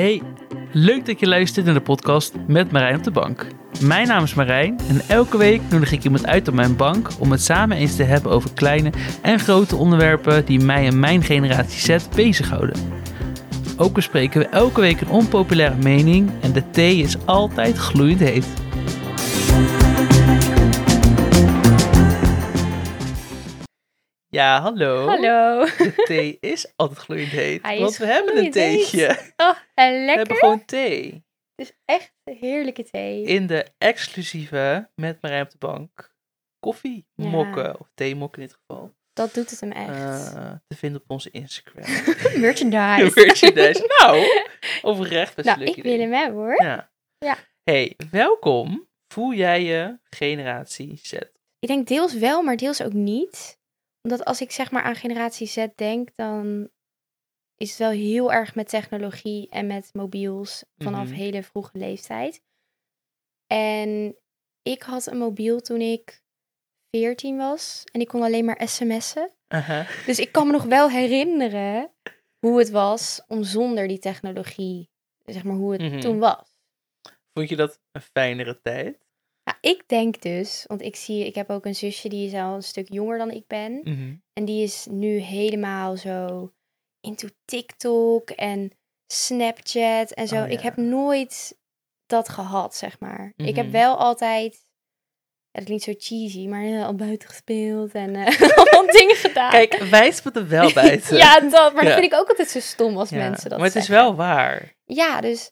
Hey, leuk dat je luistert naar de podcast met Marijn op de bank. Mijn naam is Marijn en elke week nodig ik iemand uit op mijn bank om het samen eens te hebben over kleine en grote onderwerpen die mij en mijn generatie Z bezighouden. Ook bespreken we elke week een onpopulaire mening en de thee is altijd gloeiend heet. Ja, hallo. Hallo. De thee is altijd gloeiend heet, Hij want we hebben een heet. theetje. Oh, en We lekker. hebben gewoon thee. Het is echt heerlijke thee. in de exclusieve met Marijn op de bank koffie Ja. mokken, of thee mokken in dit geval, Dat doet het hem echt. eh, te vinden op onze Instagram. Merchandise. Merchandise. nou, overrecht best nou, ik idee. wil hem hebben hoor. Ja. Ja. Hey, welkom. Voel jij je generatie Z? Ik denk deels wel, maar deels ook niet. Omdat als ik zeg maar aan generatie Z denk, dan is het wel heel erg met technologie en met mobiels vanaf Mhm. hele vroege leeftijd. En ik had een mobiel toen ik 14 was en ik kon alleen maar sms'en. Dus ik kan me nog wel herinneren hoe het was om zonder die technologie, zeg maar hoe het Mhm. toen was. Vond je dat een fijnere tijd? Ik denk dus, want ik zie, ik heb ook een zusje die is al een stuk jonger dan ik ben. Mhm. En die is nu helemaal zo into TikTok en Snapchat en zo. Oh, ja. Ik heb nooit dat gehad, zeg maar. Ik heb Mhm. wel altijd, dat klinkt zo cheesy, maar eh, al buiten gespeeld en allemaal dingen gedaan. Kijk, wij spelen wel buiten. ja, dat, maar Ja. dat vind ik ook altijd zo stom als Ja, mensen dat Maar het is wel waar. Ja, dus...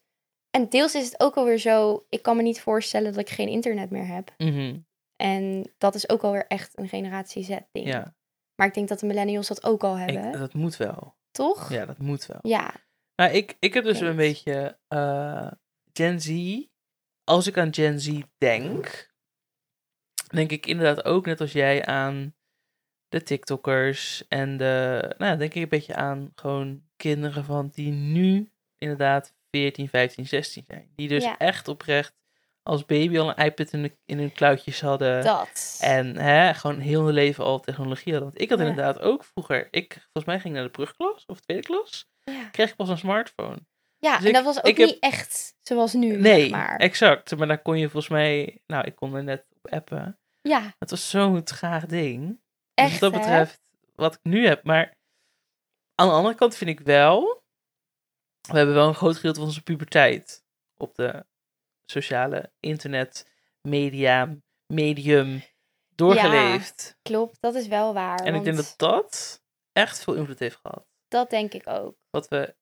En deels is het ook alweer zo... Ik kan me niet voorstellen dat ik geen internet meer heb. Mhm. En dat is ook alweer echt een generatie Z-ding. Ja, Maar ik denk dat de millennials dat ook al hebben. ik, dat moet wel. toch? Ja, dat moet wel. Ja. Nou, ik, ik heb dus een beetje eh, Gen Z. Als ik aan Gen Z denk, denk ik inderdaad ook net als jij aan de TikTokkers en de, nou, denk ik een beetje aan gewoon kinderen van die nu inderdaad 14, 15, 16 zijn. Die dus Ja. echt oprecht als baby al een iPad in, de, in hun klauwtjes hadden. Dat. En hè, gewoon heel hun leven al technologie hadden. Want ik had Ja. inderdaad ook vroeger, ik, volgens mij ging naar de brugklas of tweede klas, ja, kreeg ik pas een smartphone. ja dus en ik- dat was ook heb- niet echt zoals nu, Nee, maar. exact. Maar daar kon je volgens mij, nou, ik kon er net op appen. Ja, Het was zo'n traag ding. Dus echt, wat dat hè? betreft, wat ik nu heb. Maar aan de andere kant vind ik wel, we hebben wel een groot gedeelte van onze puberteit op de sociale internet, media, medium doorgeleefd. Klopt, dat is wel waar. en ik denk dat dat echt veel invloed heeft gehad. dat denk ik ook. Wat we,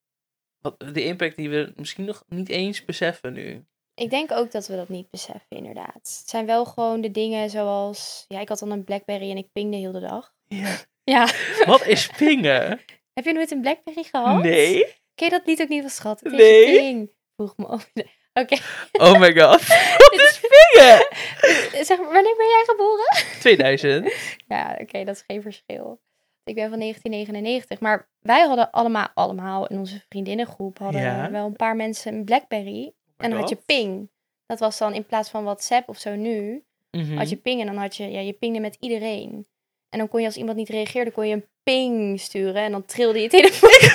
wat, de impact die we misschien nog niet eens beseffen nu. Ik denk ook dat we dat niet beseffen, inderdaad. Het zijn wel gewoon de dingen zoals... Ja, ik had dan een Blackberry en ik pingde heel de dag. Ja. Ja. Wat is pingen? Heb je nooit een Blackberry gehad? Nee. Ken je dat lied ook niet van Schat? Het is Nee. ping. Vroeg me af. Oké. Oh my god. Wat is pingen? Zeg maar, wanneer ben jij geboren? 2000. Ja, oké, dat is geen verschil. Ik ben van 1999. Maar wij hadden allemaal, allemaal in onze vriendinnengroep, hadden Ja. wel een paar mensen een Blackberry. en dan had je ping. Dat was dan in plaats van WhatsApp of zo nu, Mhm. had je ping en dan had je, ja, je pingde met iedereen. En dan kon je als iemand niet reageerde, kon je een ping sturen en dan trilde je telefoon. en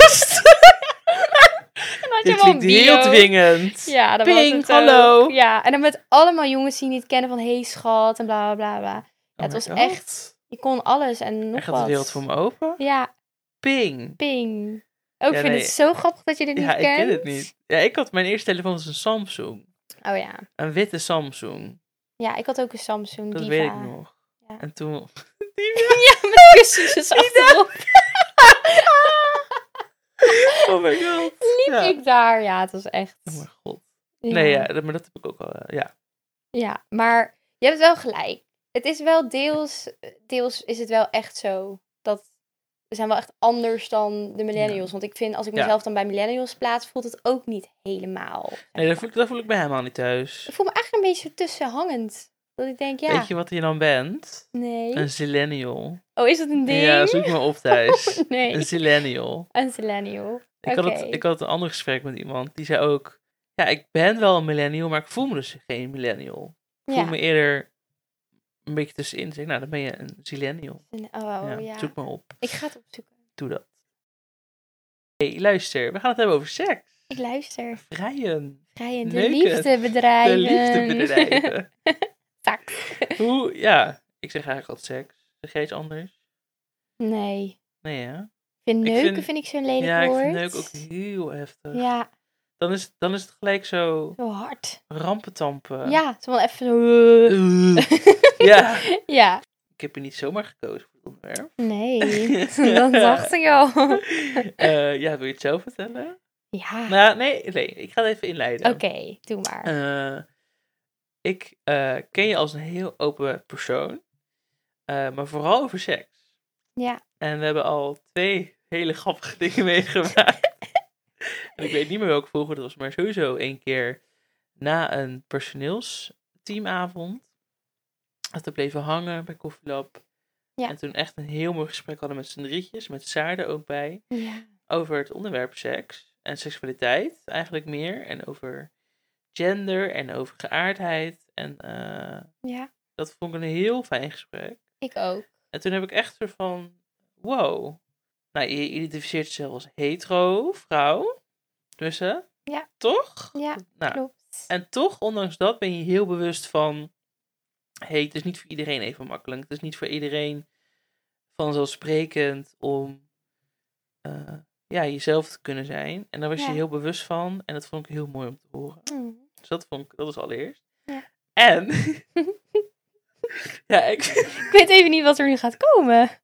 dan had je Dit klinkt heel bio. dwingend. Ja, dat Ping, was het hallo. ook. Ja, en dan met allemaal jongens die je niet kennen van hey schat en bla bla bla. bla. Oh het was God. echt- Je kon alles en nog gaat wat. de wereld voor me open. Ja, Ping. ping. Ook Ja, vind nee. het zo grappig dat je dit Ja, niet ik kent. ken het niet. Ja, ik had mijn eerste telefoon was een Samsung. Oh ja. Een witte Samsung. Ja, ik had ook een Samsung Dat Diva. weet ik nog. Ja. En toen... Met kussentjes achterop. Oh my god. Liep Ja. ik daar. Ja, het was echt... Oh mijn god. Nee, ja, maar dat heb ik ook al. eh, ja. Ja, maar je hebt wel gelijk. Het is wel deels, deels is het wel echt zo dat we zijn wel echt anders dan de millennials. Want ik vind als ik mezelf dan bij millennials plaats, voelt het ook niet helemaal. Nee, dat voel, ik, dat voel ik bij helemaal niet thuis. Ik voel me eigenlijk een beetje tussenhangend. Dat ik denk, ja, Weet je wat je dan bent? nee. Een zillennial. Oh, is dat een ding? Ja, zoek me op thuis. nee, Een zillennial. een millennial. Ik, had het, ik had een ander gesprek met iemand. Die zei ook... Ja, ik ben wel een millennial, maar ik voel me dus geen millennial. Ik voel Ja. me eerder een beetje tussenin. Zeg, nou, dan ben je een zillennial. Oh, ja, ja. Zoek me op. Ik ga het opzoeken. Doe dat. hey, luister. We gaan het hebben over seks. Ik luister. Vrijen. Vrijen, de Leuke. liefde De bedrijven. Saks. Hoe, ja, ik zeg eigenlijk altijd seks. Zeg jij iets anders? Nee. Nee, hè? Ik vind Ik neuken vind- vind, ik zo'n lelijk Ja, ik woord. vind neuk ook heel heftig. Ja, Dan, is, dan is het gelijk zo zo hard. rampentampen. Ja, het is wel even zo... Uh, ja. ja. Ik heb je niet zomaar gekozen voor het onderwerp. Nee, dat dacht ik al. Eh, ja, wil je het zelf vertellen? Ja, Nou, nee, nee, ik ga het even inleiden. oké, doe maar. Eh, ik eh, ken je als een heel open persoon, eh, maar vooral over seks. Ja. En we hebben al twee hele grappige dingen meegemaakt. en ik weet niet meer welke vroeger dat was, maar sowieso één keer na een personeelsteamavond. Dat we bleven hangen bij Koffielab. Ja. En toen echt een heel mooi gesprek hadden met z'n drietjes, met Saar er ook bij ja. over het onderwerp seks en seksualiteit eigenlijk meer. En over gender en over geaardheid. En eh, ja, dat vond ik een heel fijn gesprek. ik ook. En toen heb ik echt zo van, wow. Nou, je identificeert jezelf als hetero, vrouw. Tussen. Ja. Toch? Ja, Nou, klopt. en toch, ondanks dat, ben je heel bewust van... hey, het is niet voor iedereen even makkelijk. Het is niet voor iedereen vanzelfsprekend om eh, ja, jezelf te kunnen zijn. En daar was je heel bewust van. En dat vond ik heel mooi om te horen. Mm. Dus dat vond ik, dat was allereerst. Ja. En... ja, ik, Ik weet even niet wat er nu gaat komen.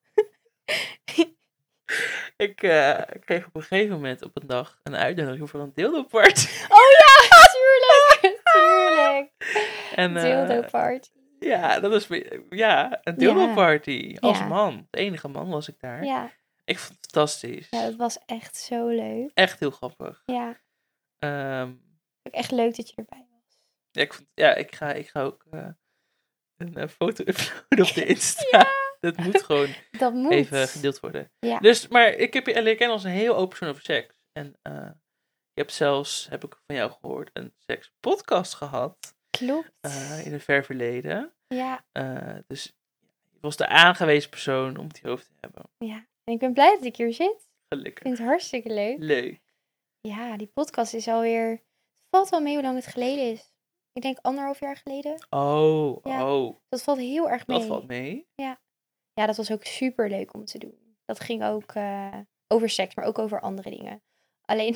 ik eh, kreeg op een gegeven moment op een dag een uitnodiging voor een dildo-party. Oh ja, tuurlijk. Tuurlijk. En, party. Ja, dat was ja, een dildo-party. Als Ja. man. De enige man was ik daar. Ja. Ik vond het fantastisch. ja, dat was echt zo leuk. Echt heel grappig. Ja, Ehm, ook echt leuk dat je erbij was. ja, ik, vond, ja, ik, ga, ik ga ook eh, een eh, foto uploaden op de Insta. Dat moet gewoon Dat moet. even gedeeld worden. Ja. Dus, maar ik heb je leren kennen als een heel open persoon over seks. En eh, je hebt zelfs, heb ik van jou gehoord, een sekspodcast gehad. Klopt. in een ver verleden. Ja, dus je was de aangewezen persoon om het hierover te hebben. ja. En ik ben blij dat ik hier zit. Ik Gelukkig. vind het hartstikke leuk. Leuk. Ja, die podcast is alweer... Valt wel mee hoe lang het geleden is. Ik denk anderhalf jaar geleden. Oh, Ja. oh, Dat valt heel erg mee. dat valt mee. Ja, dat was ook super leuk om te doen. Dat ging ook eh, over seks, maar ook over andere dingen. Alleen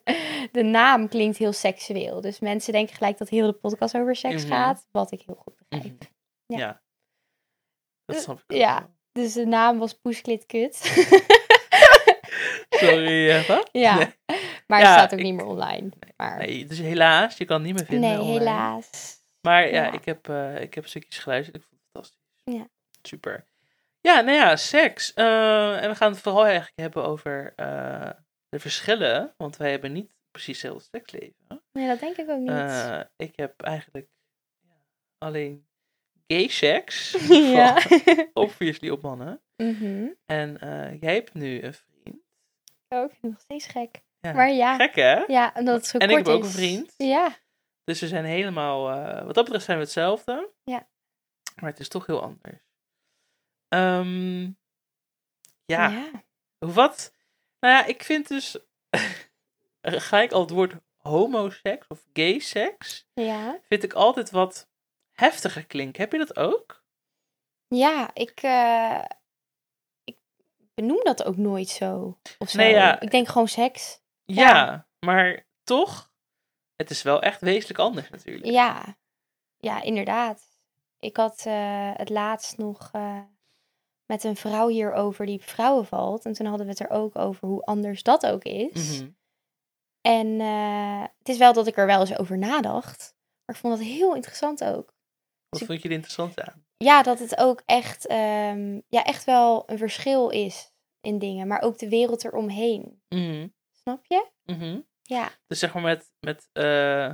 de naam klinkt heel seksueel. Dus mensen denken gelijk dat heel de podcast over seks Mhm. gaat. Wat ik heel goed begrijp. Mhm. Ja. Ja. Dat Eh, snap ik ook ja. wel. Dus de naam was Poesklit Kut. Sorry, eh, wat? ja, Nee. Maar Ja, het staat ook ik- niet meer online. Maar nee, Nee, dus helaas, je kan het niet meer vinden. online. helaas. Maar ja, Ja. Ik, heb, eh, ik heb stukjes geluisterd. Ik vond het fantastisch. Ja. Super. Ja, nou ja, seks. Eh, en we gaan het vooral eigenlijk hebben over eh, de verschillen. Want wij hebben niet precies hetzelfde seksleven. Nee, dat denk ik ook niet. Eh, ik heb eigenlijk ja, alleen gay seks. ja. Obviously op mannen. Mhm. En eh, jij hebt nu een vriend. Ook nog steeds gek. Ja. Maar ja, Gek hè? ja, omdat het zo En ik kort heb ook is. een vriend. Ja, Dus we zijn helemaal, eh, wat dat betreft zijn we hetzelfde. Ja. Maar het is toch heel anders. Ehm, ja, ja. wat? Nou ja, ik vind dus gelijk al het woord homoseks of gay seks, Ja. vind ik altijd wat heftiger klinken. Heb je dat ook? Ja, ik, eh, ik benoem dat ook nooit zo. Of zo. Nee, ja. Ik denk gewoon seks. Ja, Ja. maar toch, het is wel echt wezenlijk anders natuurlijk. Ja, ja, inderdaad. Ik had eh, het laatst nog eh, met een vrouw hierover die op vrouwen valt. En toen hadden we het er ook over hoe anders dat ook is. Mhm. En eh, het is wel dat ik er wel eens over nadacht. Maar ik vond dat heel interessant ook. Wat vond je er interessant aan? Ja, dat het ook echt, ehm, ja, echt wel een verschil is in dingen. Maar ook de wereld eromheen. Mhm, Snap je? mhm. Ja, Dus zeg maar met, met eh,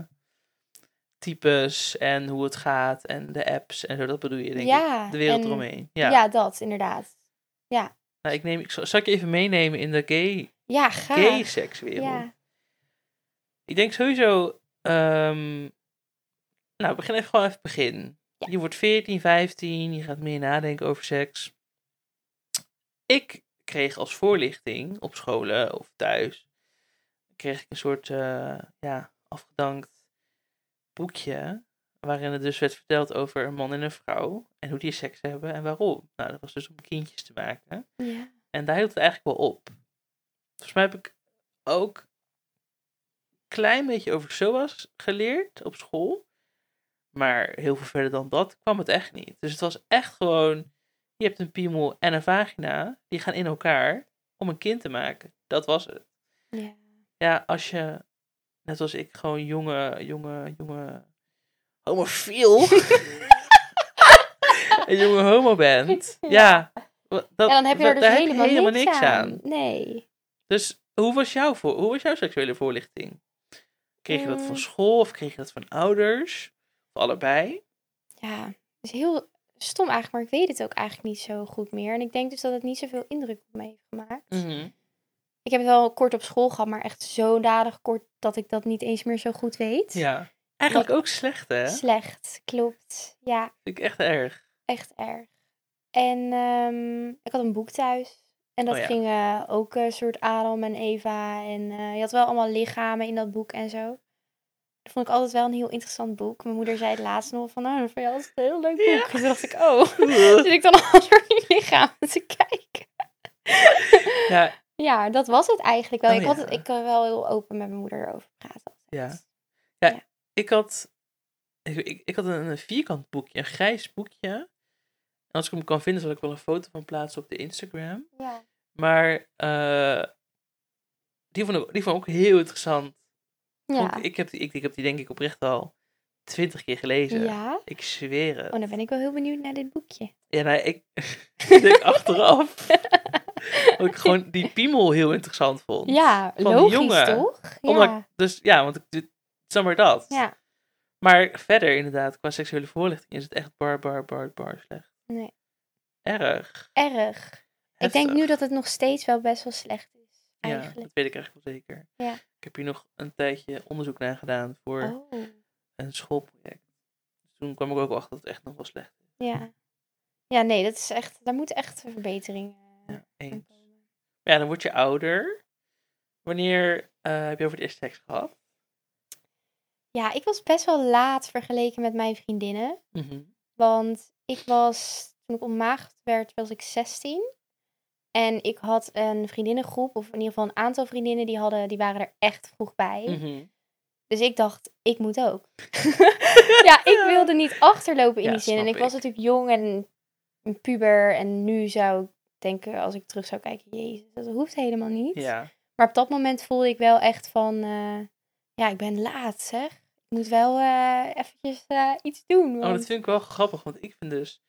types en hoe het gaat en de apps en zo, dat bedoel je denk ik. ja. De wereld en- eromheen. Ja. Ja. dat, inderdaad. Nou, ik neem, ik zal, zal ik je even meenemen in de gay, Ja, graag. gay sekswereld? Ja, Ik denk sowieso, ehm, nou, we beginnen even gewoon even begin. Ja. Je wordt 14, 15, je gaat meer nadenken over seks. Ik kreeg als voorlichting op scholen of thuis, kreeg ik een soort eh, ja, afgedankt boekje. Waarin het dus werd verteld over een man en een vrouw. En hoe die seks hebben en waarom. Nou, dat was dus om kindjes te maken. Ja. En daar hield het eigenlijk wel op. Volgens mij heb ik ook een klein beetje over SOAS geleerd op school. Maar heel veel verder dan dat kwam het echt niet. Dus het was echt gewoon, je hebt een piemel en een vagina, die gaan in elkaar om een kind te maken. Dat was het. ja. Ja, als je, net als ik, gewoon jonge, jonge, jonge homofiel, een jonge homo bent. Ja, dat, dan heb je er dus daar helemaal, heb je niks, aan. Nee. Dus hoe was, jouw voor, hoe was jouw seksuele voorlichting? Kreeg je dat van Mm. school of kreeg je dat van ouders? Of allebei? Ja, het is heel stom eigenlijk, maar ik weet het ook eigenlijk niet zo goed meer. En ik denk dus dat het niet zoveel indruk op me heeft gemaakt. Mhm. Ik heb het wel kort op school gehad, maar echt zo dadig kort dat ik dat niet eens meer zo goed weet. Ja. Eigenlijk ook slecht, hè? Slecht, klopt. Ja, Vind ik echt erg. echt erg. En ehm, ik had een boek thuis. En dat Oh ja. ging eh, ook een soort Adam en Eva. En eh, je had wel allemaal lichamen in dat boek en zo. Dat vond ik altijd wel een heel interessant boek. Mijn moeder zei het laatst nog van, nou, dat vond je altijd een heel leuk boek. Ja. En toen dacht ik, oh, zit ik dan altijd naar die lichamen te kijken? Ja, Ja, dat was het eigenlijk wel. Oh, ik had ja. het, ik kan wel heel open met mijn moeder erover praten. ja. altijd. Ik had, ik, ik, had een, een vierkant boekje, een grijs boekje. En als ik hem kan vinden, zal ik wel een foto van plaatsen op de Instagram. Ja. Maar eh, die, vond ik, die vond ik ook heel interessant. Ja. Ik, heb die, ik, ik heb die denk ik oprecht al twintig keer gelezen. ja. Ik zweer het. Oh, dan ben ik wel heel benieuwd naar dit boekje. Ja, ik ik denk achteraf. dat ik gewoon die piemel heel interessant vond. Ja, Van die logisch jongen. toch? Omdat Ja. ik- dus ja, want ik zeg maar dat. ja. Maar verder inderdaad, qua seksuele voorlichting is het echt bar, bar, bar, bar slecht. Nee. Erg. Erg. Ik denk nu dat het nog steeds wel best wel slecht is. Ja, Eigenlijk. dat weet ik eigenlijk wel zeker. Ja. Ik heb hier nog een tijdje onderzoek naar gedaan voor Oh, een schoolproject. Dus toen kwam ik ook achter dat het echt nog wel slecht is. ja. Ja, nee, dat is echt, daar moet echt een verbetering Ja, eens. Ja, dan word je ouder. Wanneer eh, heb je over het eerst seks gehad? Ja, ik was best wel laat vergeleken met mijn vriendinnen. Mhm. Want ik was, toen ik ontmaagd werd, was ik 16. En ik had een vriendinnengroep, of in ieder geval een aantal vriendinnen, die, hadden, die waren er echt vroeg bij. Mhm. Dus ik dacht, ik moet ook. ja, ik wilde niet achterlopen in Ja, die zin. En snap ik was ik. natuurlijk jong en een puber. En nu zou ik denken, als ik terug zou kijken, jezus, dat hoeft helemaal niet. Ja. Maar op dat moment voelde ik wel echt van, eh, ja, ik ben laat zeg. Ik moet wel eh eventjes eh, iets doen. Oh, dat vind ik wel grappig, want ik vind dus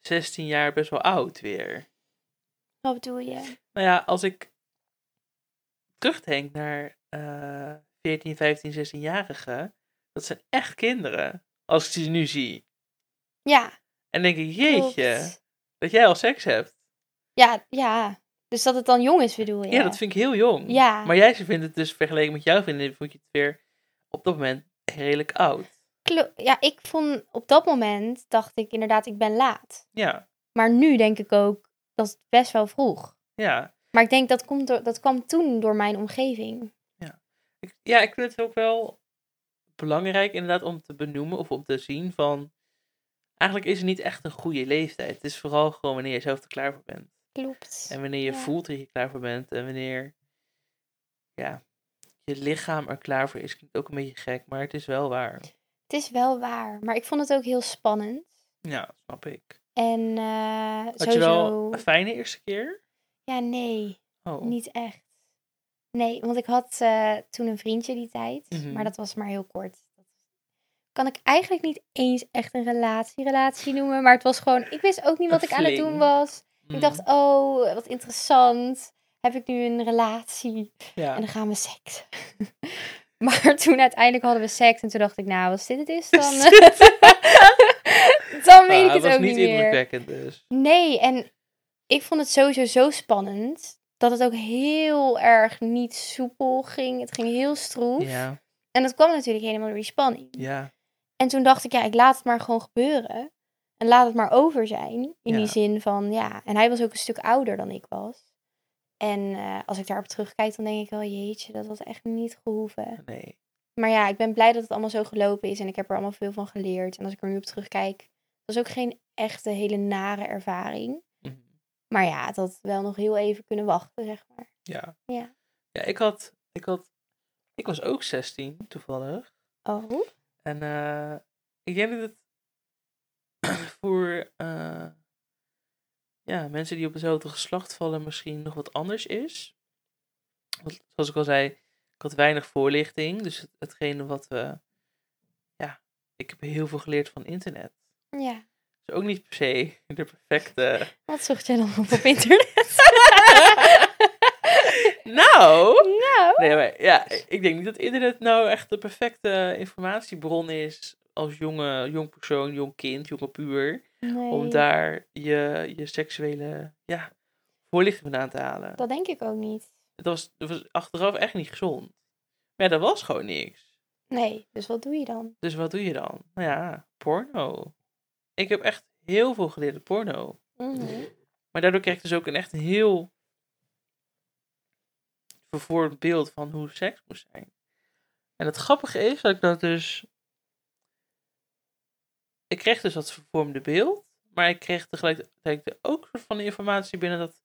16 jaar best wel oud weer. Wat bedoel je? Nou ja, als ik terugdenk naar eh 14, 15, 16-jarigen, dat zijn echt kinderen. Als ik ze nu zie. Ja, En denk ik, jeetje, klopt. dat jij al seks hebt. Ja, ja. Dus dat het dan jong is, bedoel je? Ja, dat vind ik heel jong. Ja. Maar jij vindt het dus vergeleken met jouw vriendin, vond je het weer op dat moment redelijk oud. Klo- ja, ik vond op dat moment, dacht ik inderdaad, ik ben laat. Ja, Maar nu denk ik ook, dat is best wel vroeg. ja. Maar ik denk dat, komt door, dat kwam toen door mijn omgeving. Ik, ja, ik vind het ook wel belangrijk inderdaad om te benoemen of om te zien van... Eigenlijk is het niet echt een goede leeftijd. Het is vooral gewoon wanneer je zelf er klaar voor bent. Klopt. En wanneer je Ja. voelt dat je klaar voor bent. En wanneer ja, je lichaam er klaar voor is. Klinkt ook een beetje gek, maar het is wel waar. Het is wel waar, maar ik vond het ook heel spannend. Ja, snap ik. En eh Had sowieso... je wel een fijne eerste keer? Ja, nee, Oh. niet echt. Nee, want ik had eh, toen een vriendje die tijd, Mhm. maar dat was maar heel kort. Kan ik eigenlijk niet eens echt een relatie, relatie noemen, maar het was gewoon, ik wist ook niet wat ik aan het doen was. Mm, Ik dacht, oh, wat interessant. Heb ik nu een relatie? ja. En dan gaan we seks. maar toen uiteindelijk hadden we seks en toen dacht ik, nou, als dit het is, dan, dan weet Ah, ik het ook niet niet meer. indrukwekkend dus. Nee, en ik vond het sowieso zo spannend dat het ook heel erg niet soepel ging. Het ging heel stroef. Ja, En dat kwam natuurlijk helemaal door die spanning. ja. En toen dacht ik, ja, ik laat het maar gewoon gebeuren. En laat het maar over zijn. In Ja. die zin van, ja. En hij was ook een stuk ouder dan ik was. En eh, als ik daarop terugkijk, dan denk ik wel, jeetje, dat had echt niet gehoeven. Nee. Maar ja, ik ben blij dat het allemaal zo gelopen is en ik heb er allemaal veel van geleerd. En als ik er nu op terugkijk, dat was ook geen echte hele nare ervaring. Mhm. Maar ja, het had wel nog heel even kunnen wachten, zeg maar. Ja. Ja. Ja, ik had, ik had, ik was ook 16 toevallig. Oh? En eh, ik denk dat het voor eh, ja, mensen die op hetzelfde geslacht vallen misschien nog wat anders is. Want, zoals ik al zei, ik had weinig voorlichting. Dus het, hetgene wat we... Ja, ik heb heel veel geleerd van internet. Ja. Dus ook niet per se de perfecte... Wat zocht jij dan op op internet? nou... nou. Nee, maar ja, ik denk niet dat internet nou echt de perfecte informatiebron is als jonge, jong persoon, jong kind, jonge puur. Nee. Om daar je, je seksuele ja, voorlichting vandaan te halen. Dat denk ik ook niet. Het was, was achteraf echt niet gezond. Maar ja, dat was gewoon niks. Nee, dus wat doe je dan? Dus wat doe je dan? Nou ja, porno. Ik heb echt heel veel geleerd op porno. Mhm. Maar daardoor kreeg ik dus ook een echt heel vervormd beeld van hoe seks moest zijn. En het grappige is dat ik dat dus... Ik kreeg dus dat vervormde beeld, maar ik kreeg tegelijkertijd ook van informatie binnen dat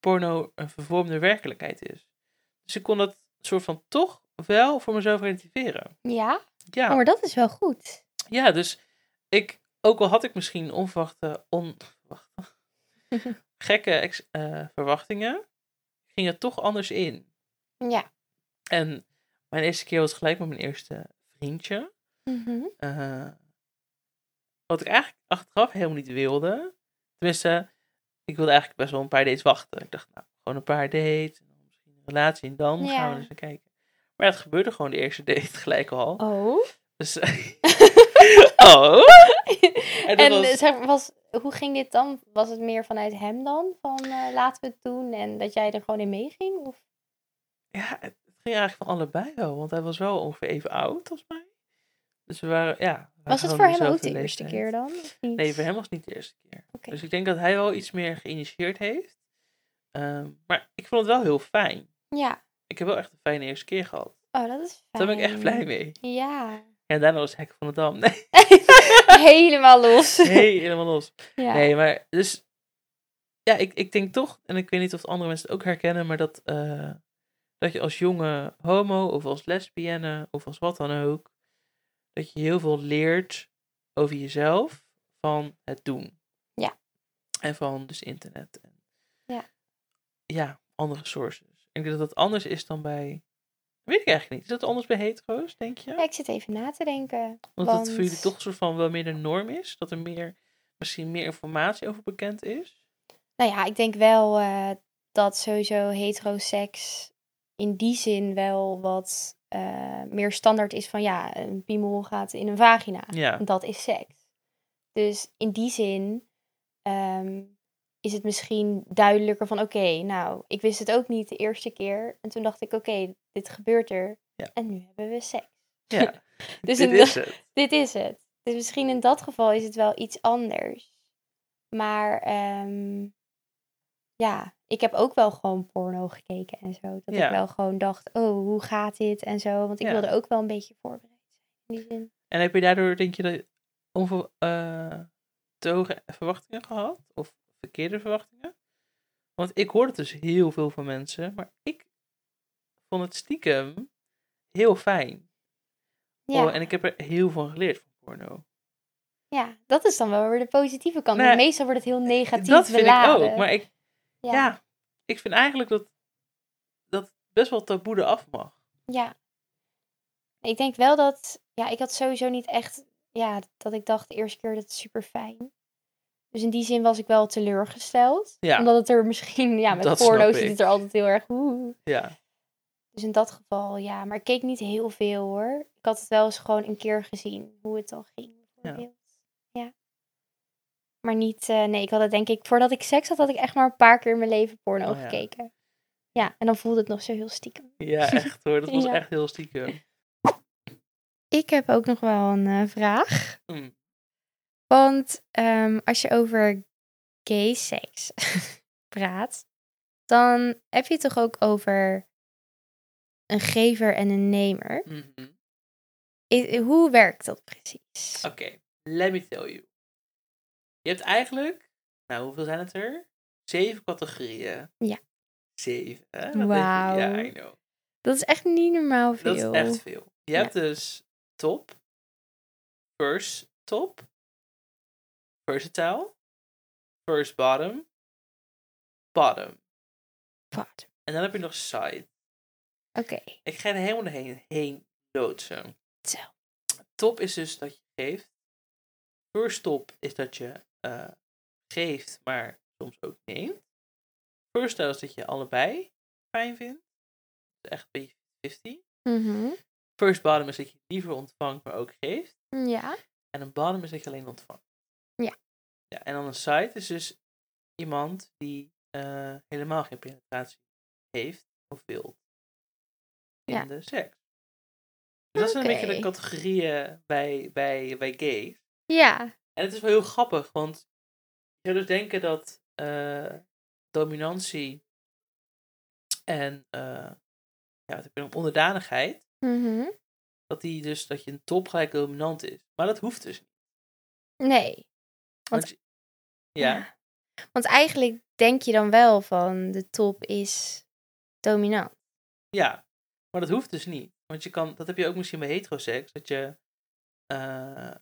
porno een vervormde werkelijkheid is. Dus ik kon dat soort van toch wel voor mezelf relativeren. Ja? Ja, Oh, maar dat is wel goed. ja dus ik, ook al had ik misschien onverwachte, onverwachte gekke ex- eh, verwachtingen, ging het toch anders in. Ja. En mijn eerste keer was gelijk met mijn eerste vriendje. Mhm. Eh, wat ik eigenlijk achteraf helemaal niet wilde. Tenminste, ik wilde eigenlijk best wel een paar dates wachten. Ik dacht, nou, gewoon een paar dates. En dan misschien een relatie en dan gaan we eens naar kijken. Maar het gebeurde gewoon de eerste date gelijk al. Oh. Dus, oh. En En was- zeg, maar, was, hoe ging dit dan? Was het meer vanuit hem dan? Van eh, laten we het doen en dat jij er gewoon in meeging? Of? Ja, het ging eigenlijk van allebei wel. Want hij was wel ongeveer even oud als mij. Dus we waren, ja. Was het voor hem ook de eerste keer dan? Nee, voor hem was het niet de eerste keer. Dus ik denk dat hij wel iets meer geïnitieerd heeft. Ehm, maar ik vond het wel heel fijn. Ja. Ik heb wel echt een fijne eerste keer gehad. Oh, dat is fijn. Daar ben ik echt blij mee. Ja. En daarna was Hek van de Dam. Nee, Helemaal los. helemaal los. Ja. Nee, maar dus... Ja, ik, ik denk toch, en ik weet niet of andere mensen het ook herkennen, maar dat, eh, dat je als jonge homo of als lesbienne of als wat dan ook, dat je heel veel leert over jezelf van het doen. Ja. En van dus internet. En, Ja. Ja, andere sources. Ik denk dat dat anders is dan bij... Weet ik eigenlijk niet. Is dat anders bij hetero's, denk je? Ja, ik zit even na te denken. Want, want- dat voor jullie toch een soort van wel meer de norm is? Dat er meer, misschien meer informatie over bekend is? Nou ja, ik denk wel eh, dat sowieso heteroseks in die zin wel wat meer standaard is van ja, een piemel gaat in een vagina. Ja. Dat is seks. Dus in die zin ehm, is het misschien duidelijker van oké, nou, ik wist het ook niet de eerste keer. En toen dacht ik oké, dit gebeurt er. Ja. En nu hebben we seks. Ja, Dus dit is het. dit is het. Dus misschien in dat geval is het wel iets anders. Maar ehm, ja, ik heb ook wel gewoon porno gekeken en zo. Dat Ja. ik wel gewoon dacht, oh, hoe gaat dit en zo. Want ik Ja. wilde ook wel een beetje voorbereid zijn in die zin. En heb je daardoor, denk je, dat onver, eh, te hoge verwachtingen gehad? Of verkeerde verwachtingen? Want ik hoorde dus heel veel van mensen, maar ik vond het stiekem heel fijn. Ja, Oh, en ik heb er heel veel geleerd van porno. ja, dat is dan wel weer de positieve kant. Want meestal wordt het heel negatief dat vind beladen. ik ook. Maar ik, ja. ja. ik vind eigenlijk dat dat best wel taboe eraf mag. Ja. Ik denk wel dat, ja, ik had sowieso niet echt, ja, dat ik dacht de eerste keer dat is super fijn. Dus in die zin was ik wel teleurgesteld. Ja. Omdat het er misschien, ja, met Dat porno zit het er altijd heel erg oeh. Ja, Dus in dat geval, ja, maar ik keek niet heel veel hoor. Ik had het wel eens gewoon een keer gezien, hoe het dan ging. Ja. Maar niet, eh, nee, ik had het denk ik, voordat ik seks had, had ik echt maar een paar keer in mijn leven porno Oh, ja. gekeken. Ja, en dan voelde het nog zo heel stiekem. ja echt hoor. Dat was Ja. echt heel stiekem. Ik heb ook nog wel een eh, vraag. Mm. Want ehm, als je over gay seks praat, dan heb je het toch ook over een gever en een nemer. Mhm. I- hoe werkt dat precies? Oké, let me tell you. Je hebt eigenlijk, nou hoeveel zijn het er? Zeven categorieën. Ja. Zeven, Wauw. Ja, I know. Dat is echt niet normaal veel. Dat is echt veel. Je hebt dus top, first top, versatile, first bottom, bottom. Wat? En dan heb je nog side. Oké, Ik ga er helemaal doorheen heen loodsen. Zo. Top is dus dat je geeft. First top is dat je eh, geeft, maar soms ook neemt. First is dat je allebei fijn vindt. Dus echt een beetje 50. Mhm. First bottom is dat je liever ontvangt, maar ook geeft. ja. En een bottom is dat je alleen ontvangt. Ja. ja en dan een side is dus iemand die eh, helemaal geen penetratie heeft of wil in Ja. de seks. Dus dat zijn een beetje de categorieën bij, bij, bij gays. Ja, En het is wel heel grappig, want je zou dus denken dat eh, dominantie en eh, ja, wat heb je nog, onderdanigheid, Mhm. dat, die dus, dat je een top gelijk dominant is. Maar dat hoeft dus niet. nee. Want- ja, Want eigenlijk denk je dan wel van de top is dominant. ja, maar dat hoeft dus niet. Want je kan, dat heb je ook misschien bij heteroseks, dat je eh,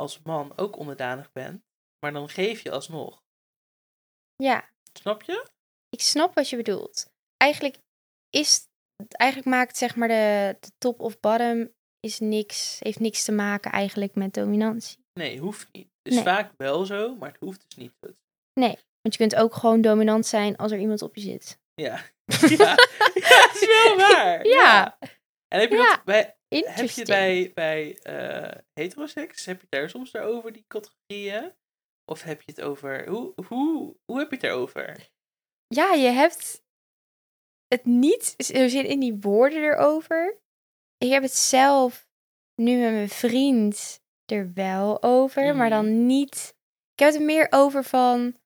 als man ook onderdanig bent, maar dan geef je alsnog. Ja, Snap je? ik snap wat je bedoelt. Eigenlijk is eigenlijk maakt zeg maar de, de top of bottom is niks, heeft niks te maken eigenlijk met dominantie. Nee, hoeft niet. Het is Nee. vaak wel zo, maar het hoeft dus niet. zo te Want je kunt ook gewoon dominant zijn als er iemand op je zit. Ja. ja. ja, dat is wel waar. Ja. En heb je, Ja. dat bij, heb je bij, bij eh heteroseks, heb je daar soms over die categorieën? Of heb je het over, hoe, hoe, hoe heb je het erover? Ja, je hebt het niet zozeer in die woorden erover. Ik heb het zelf nu met mijn vriend er wel over, maar dan niet. Ik heb het er meer over van.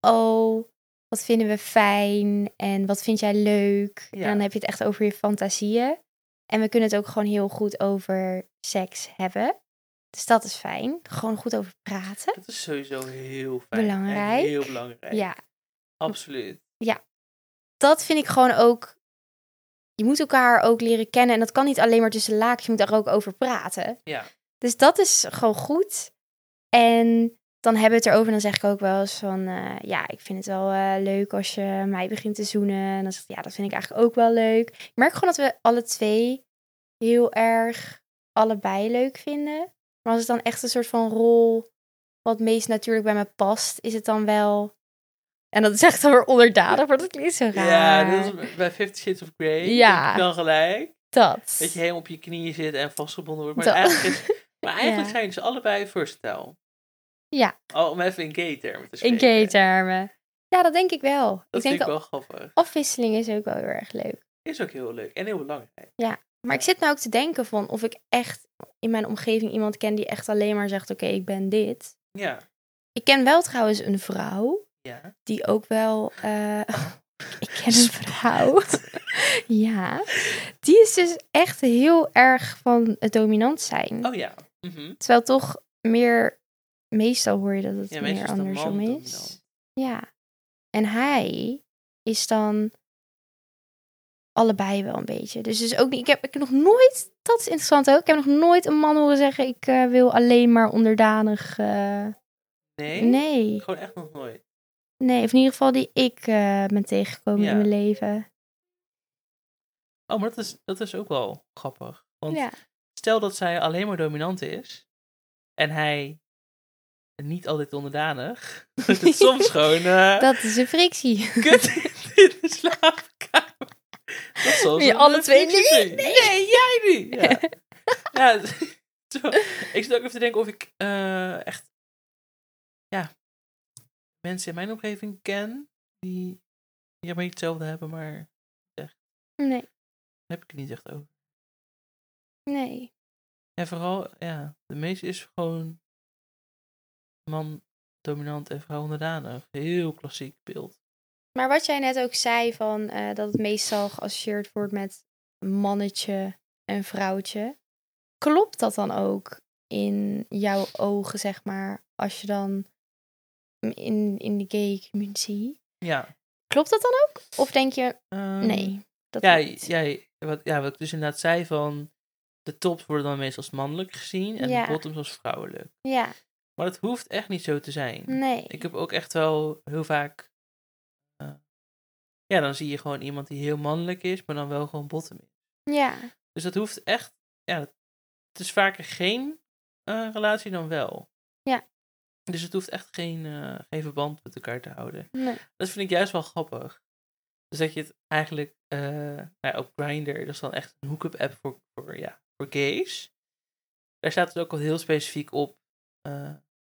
Oh, wat vinden we fijn en wat vind jij leuk? Ja. En dan heb je het echt over je fantasieën. En we kunnen het ook gewoon heel goed over seks hebben. Dus dat is fijn. Gewoon goed over praten. Dat is sowieso heel fijn. en Belangrijk. heel belangrijk. Ja, Absoluut. dat vind ik gewoon ook. Je moet elkaar ook leren kennen. En dat kan niet alleen maar tussen laakjes. Je moet er ook over praten. Ja. Dus dat is gewoon goed. En dan hebben we het erover. En dan zeg ik ook wel eens van... eh, ja, ik vind het wel eh, leuk als je mij begint te zoenen. En dan zeg ik, ja, dat vind ik eigenlijk ook wel leuk. Ik merk gewoon dat we alle twee heel erg allebei leuk vinden. Maar als het dan echt een soort van rol... wat meest natuurlijk bij me past... is het dan wel... En dat is echt dan weer onderdanig, maar dat klinkt zo raar. Ja, dat is bij Fifty Shades of Grey. Ja. Dan gelijk. Dat. Dat je helemaal op je knieën zit en vastgebonden wordt. Maar Dat. eigenlijk, is, maar eigenlijk Ja. zijn ze allebei versatile. Ja. Oh, om even in gay termen te In spreken. gay termen. Ja, dat denk ik wel. Dat ik vind denk ik wel grappig. afwisseling is ook wel heel erg leuk. Is ook heel leuk en heel belangrijk. Maar ik zit nou ook te denken van of ik echt in mijn omgeving iemand ken die echt alleen maar zegt: Oké, ik ben dit. Ja. Ik ken wel trouwens een vrouw Ja. die ook wel. eh, ik ken een vrouw. ja. Die is dus echt heel erg van het dominant zijn. Oh ja. Mhm. Terwijl toch meer. Meestal hoor je dat het Ja, meer andersom is. Ja. En hij is dan allebei wel een beetje. Dus, dus ook niet. Ik heb, ik heb nog nooit. Dat is interessant ook. Ik heb nog nooit een man horen zeggen: ik eh, wil alleen maar onderdanig. eh, Nee? nee. Gewoon echt nog nooit. Nee, of in ieder geval die ik eh, ben tegengekomen Ja. in mijn leven. Oh, maar dat is, dat is ook wel grappig. Want Ja. stel dat zij alleen maar dominant is. En hij niet altijd onderdanig. Dat het soms gewoon... eh, Dat is een frictie. kut in de slaapkamer. Dat is soms Je alle twee frictie niet? Nee, jij niet. Ja. ja, zo. Ik zit ook even te denken of ik eh, echt... Ja, mensen in mijn omgeving ken. Die, niet hetzelfde hebben, maar Nee, daar heb ik het niet echt over. nee. En vooral, ja, de meeste is gewoon man dominant en vrouw onderdanig. Heel klassiek beeld. Maar wat jij net ook zei, van, eh, dat het meestal geassocieerd wordt met mannetje en vrouwtje. Klopt dat dan ook in jouw ogen, zeg maar, als je dan in, in de gay community? Ja. Klopt dat dan ook? Of denk je, ehm, nee, dat ja, wat, ja, wat ik dus inderdaad zei van... De tops worden dan meestal als mannelijk gezien en Ja. de bottoms als vrouwelijk. Ja, Maar dat hoeft echt niet zo te zijn. nee. Ik heb ook echt wel heel vaak... eh, ja, dan zie je gewoon iemand die heel mannelijk is, maar dan wel gewoon bottom is. Ja, Dus dat hoeft echt... Ja, het is vaker geen eh, relatie dan wel. Ja. Dus het hoeft echt geen, eh, geen verband met elkaar te houden. nee. Dat vind ik juist wel grappig. Dus dat je het eigenlijk nou ja, op Grindr, dat is dan echt een hookup app voor, voor, ja, voor gays. Daar staat het ook al heel specifiek op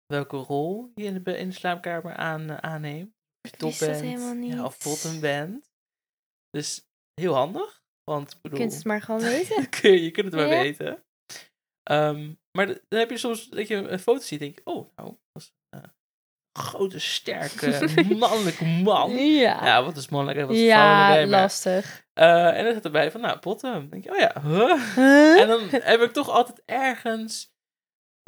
welke rol je in de, be- in de slaapkamer aan, eh, aanneemt. Of je top bent, Ja, of bottom bent. Dus heel handig. Want ik Je bedoel, kunt het maar gewoon weten. kun je, je kunt het maar Ja. weten. Maar dan heb je soms dat je een foto ziet en denk je, oh, nou, dat is een eh, grote, sterke, mannelijke man. Ja, Ja, wat is mannelijk en wat is ja vrouwelijk? maar- lastig. Eh, en dan staat erbij van, nou, bottom. Dan denk je, oh ja, huh? Huh? En dan heb ik toch altijd ergens,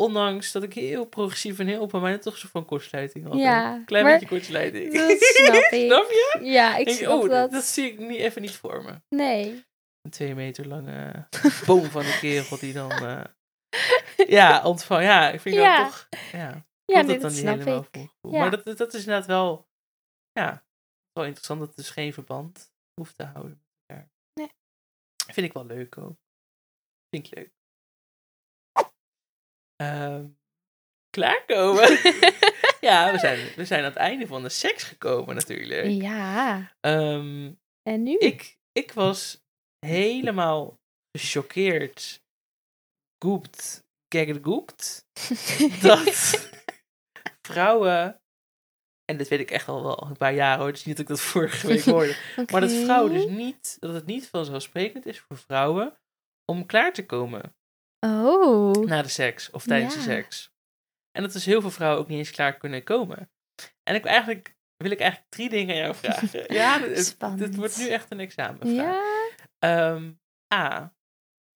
ondanks dat ik heel progressief en heel open ben, toch zo van kortsluiting had. Ja, Een klein maar beetje kortsluiting. dat snap ik. snap je? Ja, ik snap oh, dat. dat zie ik niet, even niet voor me. Nee. Een twee meter lange boom van een kerel die dan... eh, ja, ontvang. Ja, ik vind Ja. dat toch... Ja, Ja, nee, het dan dat niet snap helemaal ik. Ja. Maar dat, dat is inderdaad wel... Ja, wel interessant dat het dus geen verband hoeft te houden met elkaar. Nee. Vind ik wel leuk ook. Vind ik leuk. Ehm, klaarkomen. ja, we zijn, we zijn aan het einde van de seks gekomen natuurlijk. ja. Ehm, En nu? ik, ik was helemaal gechoqueerd, goept, geggoept, dat vrouwen, en dit weet ik echt al wel een paar jaar hoor, dus niet dat ik dat vorige week hoorde, maar dat vrouwen dus niet, dat het niet vanzelfsprekend is voor vrouwen om klaar te komen Oh. na de seks of tijdens de seks. En dat dus heel veel vrouwen ook niet eens klaar kunnen komen. En ik wil eigenlijk, wil ik eigenlijk drie dingen aan jou vragen. ja, dit, dit wordt nu echt een examenvraag. Ja. Ehm, A.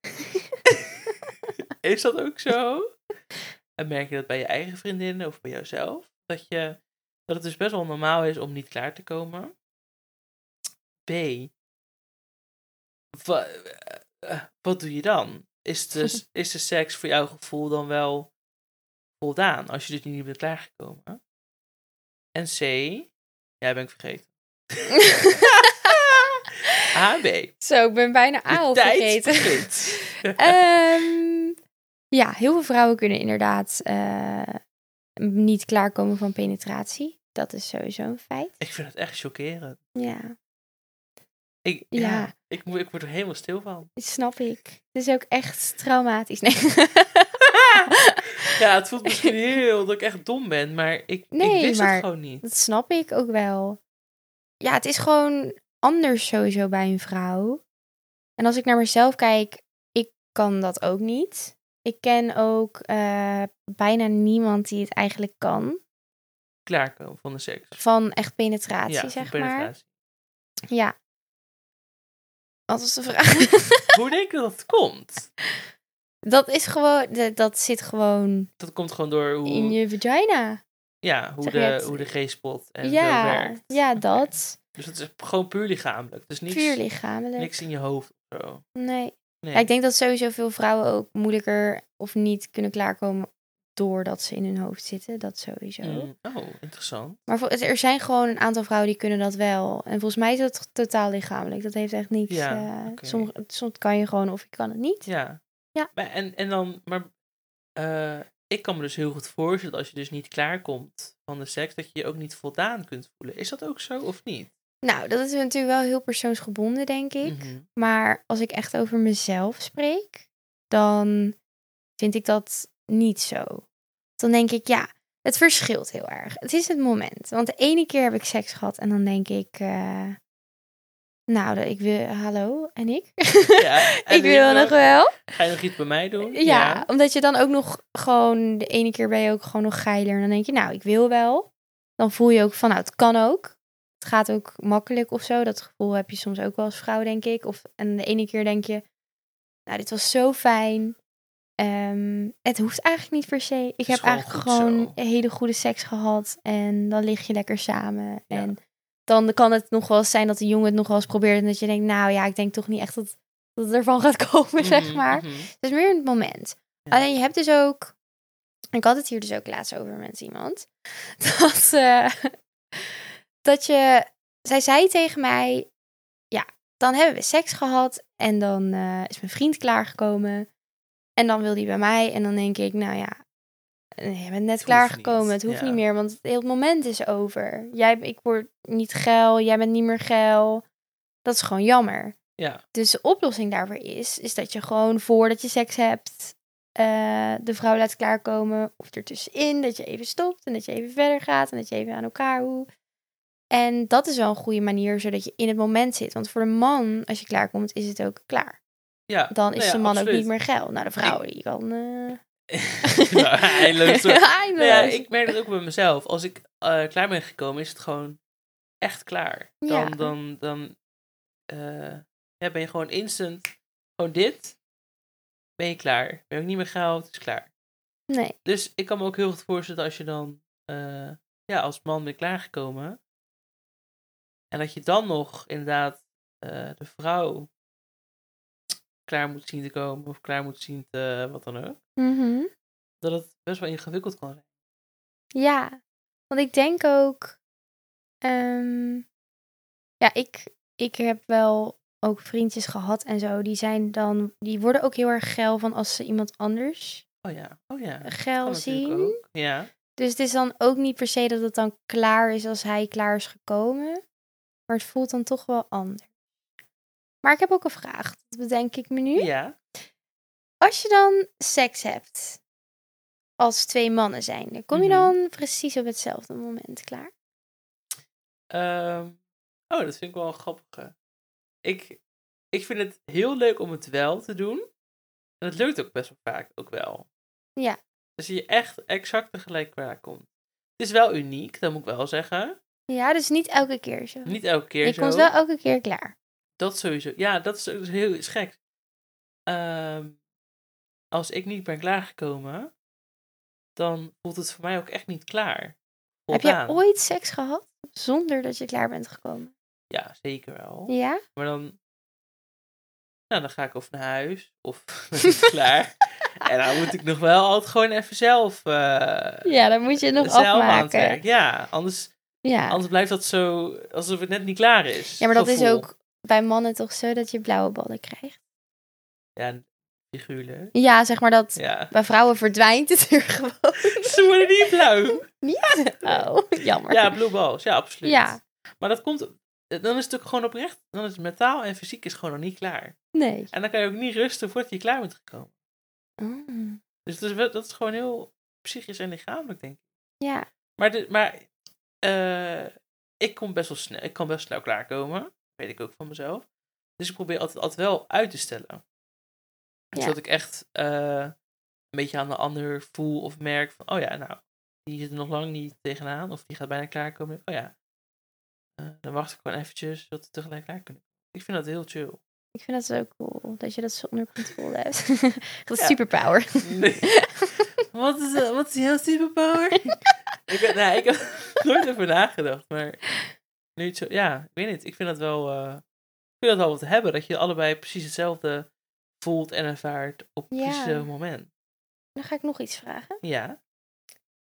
is dat ook zo? En merk je dat bij je eigen vriendinnen of bij jouzelf? Dat, je, dat het dus best wel normaal is om niet klaar te komen? B. Eh, eh, wat doe je dan? Is de, is de seks voor jouw gevoel dan wel voldaan als je dus niet bent klaargekomen? En C. Ja, ben ik vergeten. A, B. Zo, ik ben bijna A al tijd vergeten. Ehm, ja, heel veel vrouwen kunnen inderdaad eh, niet klaarkomen van penetratie. Dat is sowieso een feit. ik vind het echt chockerend. Ja, Ik, ja. Ja. ik, moet- ik word er helemaal stil van. dat snap ik. Het is ook echt traumatisch. Nee, Ja, het voelt misschien heel dat ik echt dom ben, maar ik, Nee, ik wist maar- het gewoon niet. dat snap ik ook wel. Ja, het is gewoon anders sowieso bij een vrouw. En als ik naar mezelf kijk, ik kan dat ook niet. Ik ken ook eh, bijna niemand die het eigenlijk kan. Klaarkomen van de seks. Van echt penetratie, Ja, zeg maar. penetratie. Ja. Wat was de vraag? Hoe denk je dat het komt? dat is gewoon, dat- dat zit gewoon Dat komt gewoon door hoe, in je vagina. ja, hoe, zeg je de, het- hoe de G-spot en zo Ja, werkt. ja, dat. Dus het is gewoon puur lichamelijk. Dus niks, Puur lichamelijk. niks in je hoofd of zo. Nee. Nee. Ja, ik denk dat sowieso veel vrouwen ook moeilijker of niet kunnen klaarkomen doordat ze in hun hoofd zitten. Dat sowieso. Mm, Oh, interessant. Maar er zijn gewoon een aantal vrouwen die kunnen dat wel. En volgens mij is dat totaal lichamelijk. Dat heeft echt niks. Ja, eh, sommige, soms kan je gewoon of je kan het niet. Ja. Ja. Maar, en, en dan, maar eh, ik kan me dus heel goed voorstellen als je dus niet klaarkomt van de seks, dat je je ook niet voldaan kunt voelen. Is dat ook zo of niet? Nou, dat is natuurlijk wel heel persoonsgebonden, denk ik. Mhm. Maar als ik echt over mezelf spreek, dan vind ik dat niet zo. Dan denk ik, ja, het verschilt heel erg. Het is het moment. Want de ene keer heb ik seks gehad en dan denk ik, eh, Nou, ik wil, hallo, en ik? Ja, en ik wil nog wel. wel. Ga je nog iets bij mij doen? Ja, omdat je dan ook nog gewoon, de ene keer ben je ook gewoon nog geiler. En dan denk je, nou, ik wil wel. Dan voel je ook van, nou, het kan ook. Het gaat ook makkelijk of zo. Dat gevoel heb je soms ook wel als vrouw, denk ik. Of, en de ene keer denk je, nou, dit was zo fijn. Ehm, het hoeft eigenlijk niet per se. Ik heb eigenlijk gewoon zo. een hele goede seks gehad. En dan lig je lekker samen. Ja. En dan kan het nog wel eens zijn dat de jongen het nog wel eens probeert. En dat je denkt, nou ja, ik denk toch niet echt dat, dat het ervan gaat komen, zeg Mhm, maar. mhm. Het is meer in het moment. Ja. Alleen je hebt dus ook. Ik had het hier dus ook laatst over met iemand. Dat, eh, dat je. Zij zei tegen mij. Ja, dan hebben we seks gehad. En dan eh, is mijn vriend klaargekomen. En dan wil hij bij mij. En dan denk ik, nou ja. eh, Je bent net klaargekomen. Het hoeft ja. niet meer. Want het hele moment is over. Jij, ik word niet geil. Jij bent niet meer geil. Dat is gewoon jammer. Ja, Dus de oplossing daarvoor is, is dat je gewoon voordat je seks hebt, eh, de vrouw laat klaarkomen. Of ertussenin, dat je even stopt en dat je even verder gaat en dat je even aan elkaar hoe. En dat is wel een goede manier, zodat je in het moment zit. Want voor de man, als je klaarkomt, is het ook klaar. Ja. Dan is Nou ja, de man ook niet meer geil. Nou, de vrouw, die kan... nou. Nou ja, ik merk het ook bij mezelf. Als ik eh, klaar ben gekomen, is het gewoon echt klaar. Dan, Ja. dan, dan eh, ja, ben je gewoon instant, gewoon dit, ben je klaar. Ben je ook niet meer geil, het is klaar. Nee, Dus ik kan me ook heel goed voorstellen als je dan, ja, als man bent klaargekomen. En dat je dan nog inderdaad de vrouw klaar moet zien te komen, of klaar moet zien te, wat dan ook. Mhm. Dat het best wel ingewikkeld kan zijn. Ja, want ik denk ook. ehm, ja, ik, ik heb wel ook vriendjes gehad en zo. Die zijn dan. Die worden ook heel erg geil van als ze iemand anders Oh ja, oh ja. geil zien. Ja. Dus het is dan ook niet per se dat het dan klaar is als hij klaar is gekomen. Maar het voelt dan toch wel anders. Maar ik heb ook een vraag. Dat bedenk ik me nu. Ja. Als je dan seks hebt als twee mannen zijn, kom je Mhm. dan precies op hetzelfde moment klaar? Ehm, oh, dat vind ik wel een grappige. Ik, ik vind het heel leuk om het wel te doen. En het lukt ook best wel vaak ook wel. Ja. Dus je echt exact tegelijk klaar komt. Het is wel uniek, dat moet ik wel zeggen. Ja, dus niet elke keer zo. Niet elke keer je zo. komt wel elke keer klaar. Dat sowieso. Ja, dat is ook heel is gek. Ehm, als ik niet ben klaargekomen, dan voelt het voor mij ook echt niet klaar. Heb jij Voldaan. ooit seks gehad zonder dat je klaar bent gekomen? Ja, zeker wel. Ja? Maar dan, nou, dan ga ik of naar huis of ben ik klaar. En dan moet ik nog wel altijd gewoon even zelf, eh Ja, dan moet je het nog zelf afmaken. Ja, anders, Ja. anders blijft dat zo alsof het net niet klaar is. ja, maar dat is ook bij mannen toch zo dat je blauwe ballen krijgt? Ja, figuurlijk. Ja, zeg maar dat Ja. bij vrouwen verdwijnt het er gewoon. Ze worden niet blauw. Niet? Oh, jammer. Ja, blue balls. Ja, absoluut. Ja. Maar dat komt, dan is het ook gewoon oprecht, dan is het mentaal en fysiek is gewoon nog niet klaar. Nee. En dan kan je ook niet rusten voordat je klaar bent gekomen. Oh. Dus dat is, dat is gewoon heel psychisch en lichamelijk, denk ik. Ja. Maar, de, maar eh, ik kom best wel snel, ik kan best snel klaarkomen. Weet ik ook van mezelf. Dus ik probeer altijd, altijd wel uit te stellen. Ja. Zodat ik echt eh, een beetje aan de ander voel of merk van, oh ja, nou, die zit er nog lang niet tegenaan. Of die gaat bijna klaarkomen. Oh ja, Eh, dan wacht ik gewoon eventjes zodat we tegelijk klaar kunnen. Ik vind dat heel chill. Ik vind dat zo cool, dat je dat zo onder controle hebt. dat is superpower. Nee. wat, is, wat is jouw superpower? ik, heb, nou, ik heb nooit over nagedacht, maar nu zo, ja, ik weet niet. Ik vind dat wel, eh, ik vind dat wel wat te hebben, dat je allebei precies hetzelfde voelt en ervaart op Ja. precies hetzelfde moment. Dan ga ik nog iets vragen. Ja,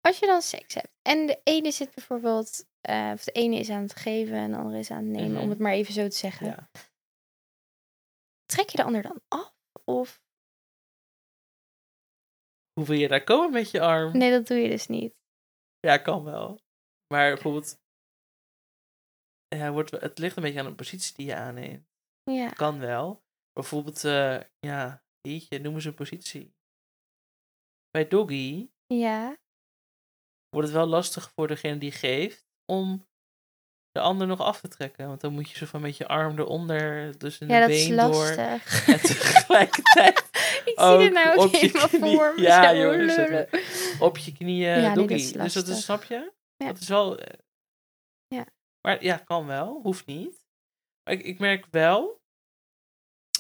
Als je dan seks hebt en de ene zit bijvoorbeeld, eh, of de ene is aan het geven en de andere is aan het nemen, Mhm. om het maar even zo te zeggen. ja. Trek je de ander dan af? Of Hoe wil je daar komen met je arm? nee, dat doe je dus niet. Ja, kan wel. Maar bijvoorbeeld, ja, wordt, het ligt een beetje aan de positie die je aanneemt. Ja. Kan wel. Bijvoorbeeld, eh ja, jeetje, noem eens een positie. Bij doggy Ja. wordt het wel lastig voor degene die geeft om de ander nog af te trekken. Want dan moet je zo van met je arm eronder, dus een Ja, dat is been door. lastig. En tegelijkertijd Ik zie dit nou ook helemaal voor me. Ja, is lullen. op je knieën Ja, nee, dat doggy. is dus dat is, snap je? Ja. Dat is wel... eh, Ja. Maar ja, kan wel. Hoeft niet. Maar ik, ik merk wel...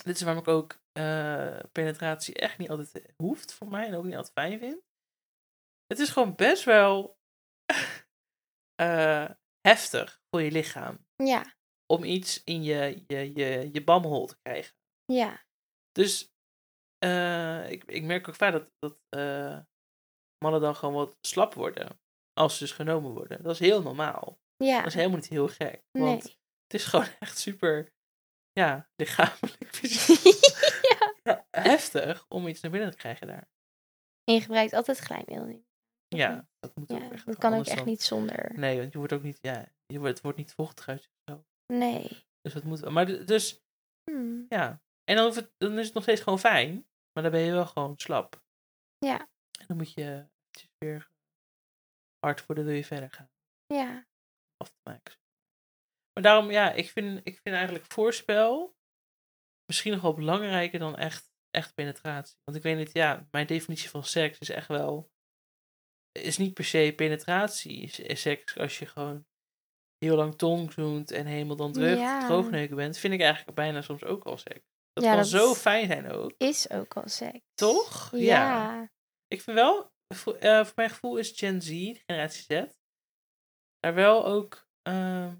Dit is waarom ik ook eh, penetratie echt niet altijd eh, hoeft voor mij. En ook niet altijd fijn vind. Het is gewoon best wel... eh, heftig voor je lichaam. Ja, Om iets in je, je, je, je bamhol te krijgen. ja, Dus ik, ik merk ook vaak dat, dat mannen dan gewoon wat slap worden. Als ze dus genomen worden. Dat is heel normaal. Ja. Dat is helemaal niet heel gek. Want Nee. het is gewoon echt super, ja, lichamelijk ja. ja, heftig om iets naar binnen te krijgen daar. En je gebruikt altijd glijmiddel. niet? Ja, dat moet ook echt. dat kan ook echt dan- niet zonder. Nee, want je wordt ook niet, ja, je wordt, het wordt niet vochtig uit jezelf. Nee. Dus dat moet wel. Maar dus, Hm. ja. En dan, het- dan is het nog steeds gewoon fijn. Maar dan ben je wel gewoon slap. Ja. En dan moet je weer hard worden, wil je verder gaan. Ja. Af te maken. Maar daarom, ja, ik vind, ik vind eigenlijk voorspel misschien nog wel belangrijker dan echt, echt penetratie. Want ik weet niet, ja, mijn definitie van seks is echt wel, is niet per se penetratie. Is, is seks als je gewoon heel lang tongzoent en helemaal dan druk Ja. droogneuken bent, vind ik eigenlijk bijna soms ook al seks. Dat Ja, kan dat zo fijn zijn ook. Is ook al seks. Toch? Ja. Ik vind wel, voor, eh, voor mijn gevoel is Gen Z, generatie Z, er wel ook, ehm,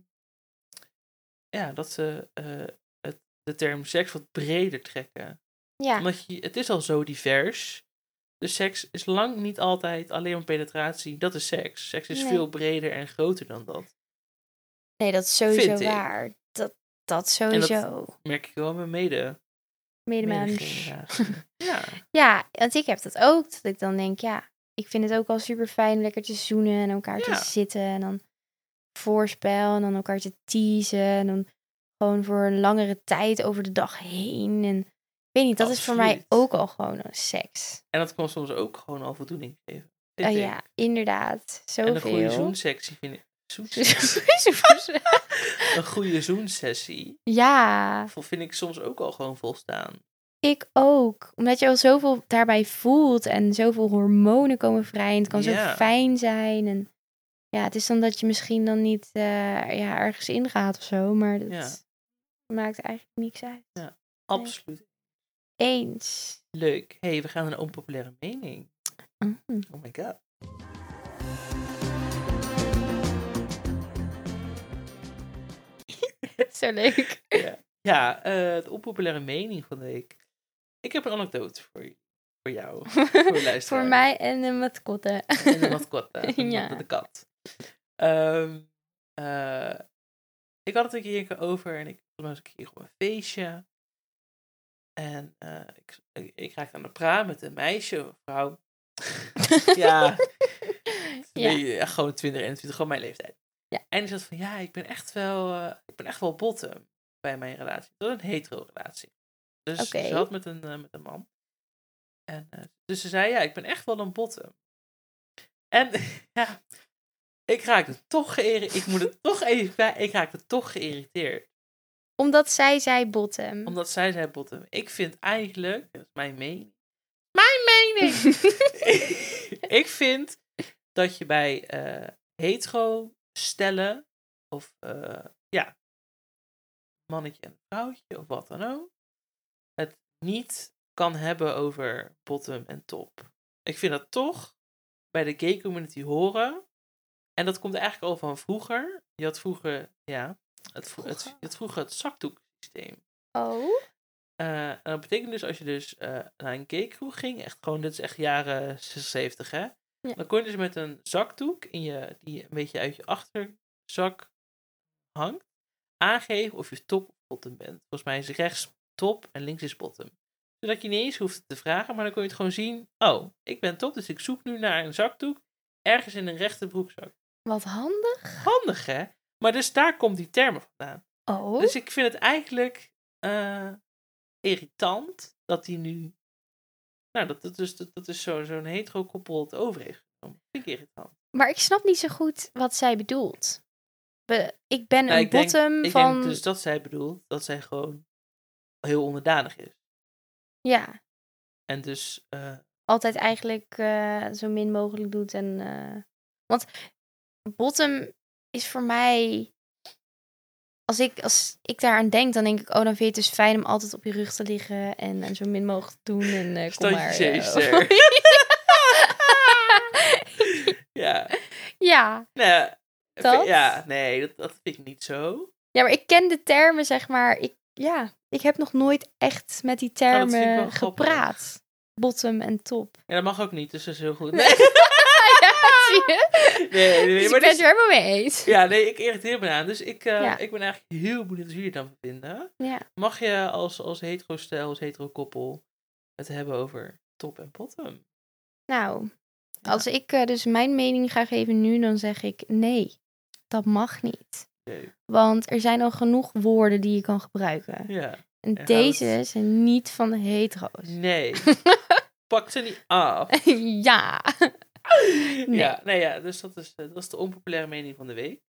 ja, dat ze eh, het, de term seks wat breder trekken. Ja. Omdat je, het is al zo divers. Dus seks is lang niet altijd alleen maar penetratie. Dat is seks. Seks is Nee. veel breder en groter dan dat. Nee, dat is sowieso waar. Dat, dat sowieso. Merk ik wel met mede, Medemens. ja. Ja, want ik heb dat ook. Dat ik dan denk, ja, ik vind het ook al super fijn lekker te zoenen en elkaar Ja. te zitten. En dan voorspel en dan elkaar te teasen. En dan gewoon voor een langere tijd over de dag heen. En ik weet niet, dat is voor mij ook al gewoon een seks. En dat kan soms ook gewoon al voldoening geven. Oh ja, inderdaad. En een goede Zoveel. zoensectie vind ik. een goede zoensessie ja, vind ik soms ook al gewoon volstaan. ik ook. Omdat je al zoveel daarbij voelt en zoveel hormonen komen vrij. En het kan Ja. zo fijn zijn. En ja, het is dan dat je misschien dan niet eh, ja, ergens ingaat of zo. Maar dat Ja. maakt eigenlijk niks uit. Absoluut. Eens. Leuk. hey, we gaan naar een onpopulaire mening. Mhm. Oh my god. Zo leuk. Ja, ja eh, de onpopulaire mening van de week. Ik heb een anekdote voor, je, voor jou. Voor. Voor mij en de mascotte. En de mascotte. De, Ja. de kat. Ehm, eh, ik had het een keer over en ik was een keer op een feestje. En eh, ik, ik, ik raakte aan de praat met een meisje, een vrouw. ja, Ja. gewoon 20, 21, gewoon mijn leeftijd. Ja. En die zat van, ja, ik ben echt wel, eh, ik ben echt wel bottom bij mijn relatie. Dat is een hetero relatie. Dus Oké. ze had met een, met een man. En, dus ze zei, ja, ik ben echt wel een bottom. En ja, ik raakte toch geïrriteerd. Ik moet het toch even bij, ik raakte toch geïrriteerd. Omdat zij zei bottom. Omdat zij zei bottom. Ik vind eigenlijk, dat is mijn mening. Mijn mening! ik vind dat je bij eh hetero stellen, of eh, ja, mannetje en vrouwtje, of wat dan ook, het niet kan hebben over bottom en top. Ik vind dat toch bij de gay community horen. En dat komt eigenlijk al van vroeger. Je had vroeger, ja, het, vro- het, Vroeger? vroeger het zakdoeksysteem. Oh? Eh, en dat betekent dus als je dus eh, naar een gay-kroeg ging, echt gewoon, dit is echt jaren 76, hè? Ja. Dan kon je dus met een zakdoek in je, die een beetje uit je achterzak hangt, aangeven of je top of bottom bent. Volgens mij is rechts top en links is bottom. Zodat je niet eens hoeft te vragen, maar dan kon je het gewoon zien. Oh, ik ben top, dus ik zoek nu naar een zakdoek ergens in een rechte broekzak. Wat handig. Handig, hè? Maar dus daar komt die termen vandaan. Oh? Dus ik vind het eigenlijk eh, irritant dat hij nu. Nou, dat, dat, is, dat, dat is zo- zo'n hetero koppel het over heeft genomen. Vind ik irritant. Maar ik snap niet zo goed wat zij bedoelt. be- ik ben Nou, een ik denk- bottom Ik van... denk dus dat zij bedoelt dat zij gewoon heel onderdanig is. Ja, En dus, eh, altijd eigenlijk eh, zo min mogelijk doet. En, want bottom is voor mij... Als ik, als ik daaraan denk, dan denk ik... Oh, dan vind je het dus fijn om altijd op je rug te liggen. En, en zo min mogelijk te doen. En kom maar... eh, ja. ja. Ja, Dat? ja, nee, dat, dat vind ik niet zo. ja, maar ik ken de termen, zeg maar. Ik, ja, ik heb nog nooit echt met die Oh, termen gepraat. Bottom en top. Ja, dat mag ook niet, dus dat is heel goed. Nee. Zie je? nee, nee, Dus maar ik ben dus- het er helemaal mee eens. Ja, nee, ik irriteer me aan. Dus ik, eh, Ja. ik ben eigenlijk heel benieuwd wat jullie dan vinden. Ja. Mag je als, als hetero-stijl, als hetero-koppel het hebben over top en bottom? Nou, als ik eh, dus mijn mening ga geven nu, dan zeg ik nee, dat mag niet. Nee. Want er zijn al genoeg woorden die je kan gebruiken. Ja. En En deze zijn niet van de hetero's. Nee. Pak ze niet af. ja. Nee. Ja, nee, ja, dus dat is, eh, dat is de onpopulaire mening van de week.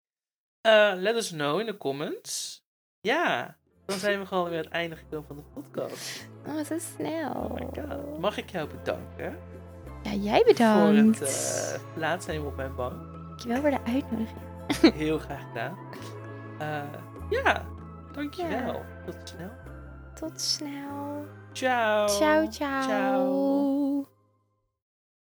Eh, let us know in de comments. Ja, dan zijn we gewoon weer aan het einde gekomen van de podcast. Oh, zo snel. Oh my god. Mag ik jou bedanken Ja, jij voor bedankt. het uh, plaatsnemen op mijn bank. Dankjewel voor de uitnodiging. Heel graag gedaan. Eh, ja, dankjewel. Ja. Tot snel. Tot snel. Ciao. Ciao, ciao. Ciao.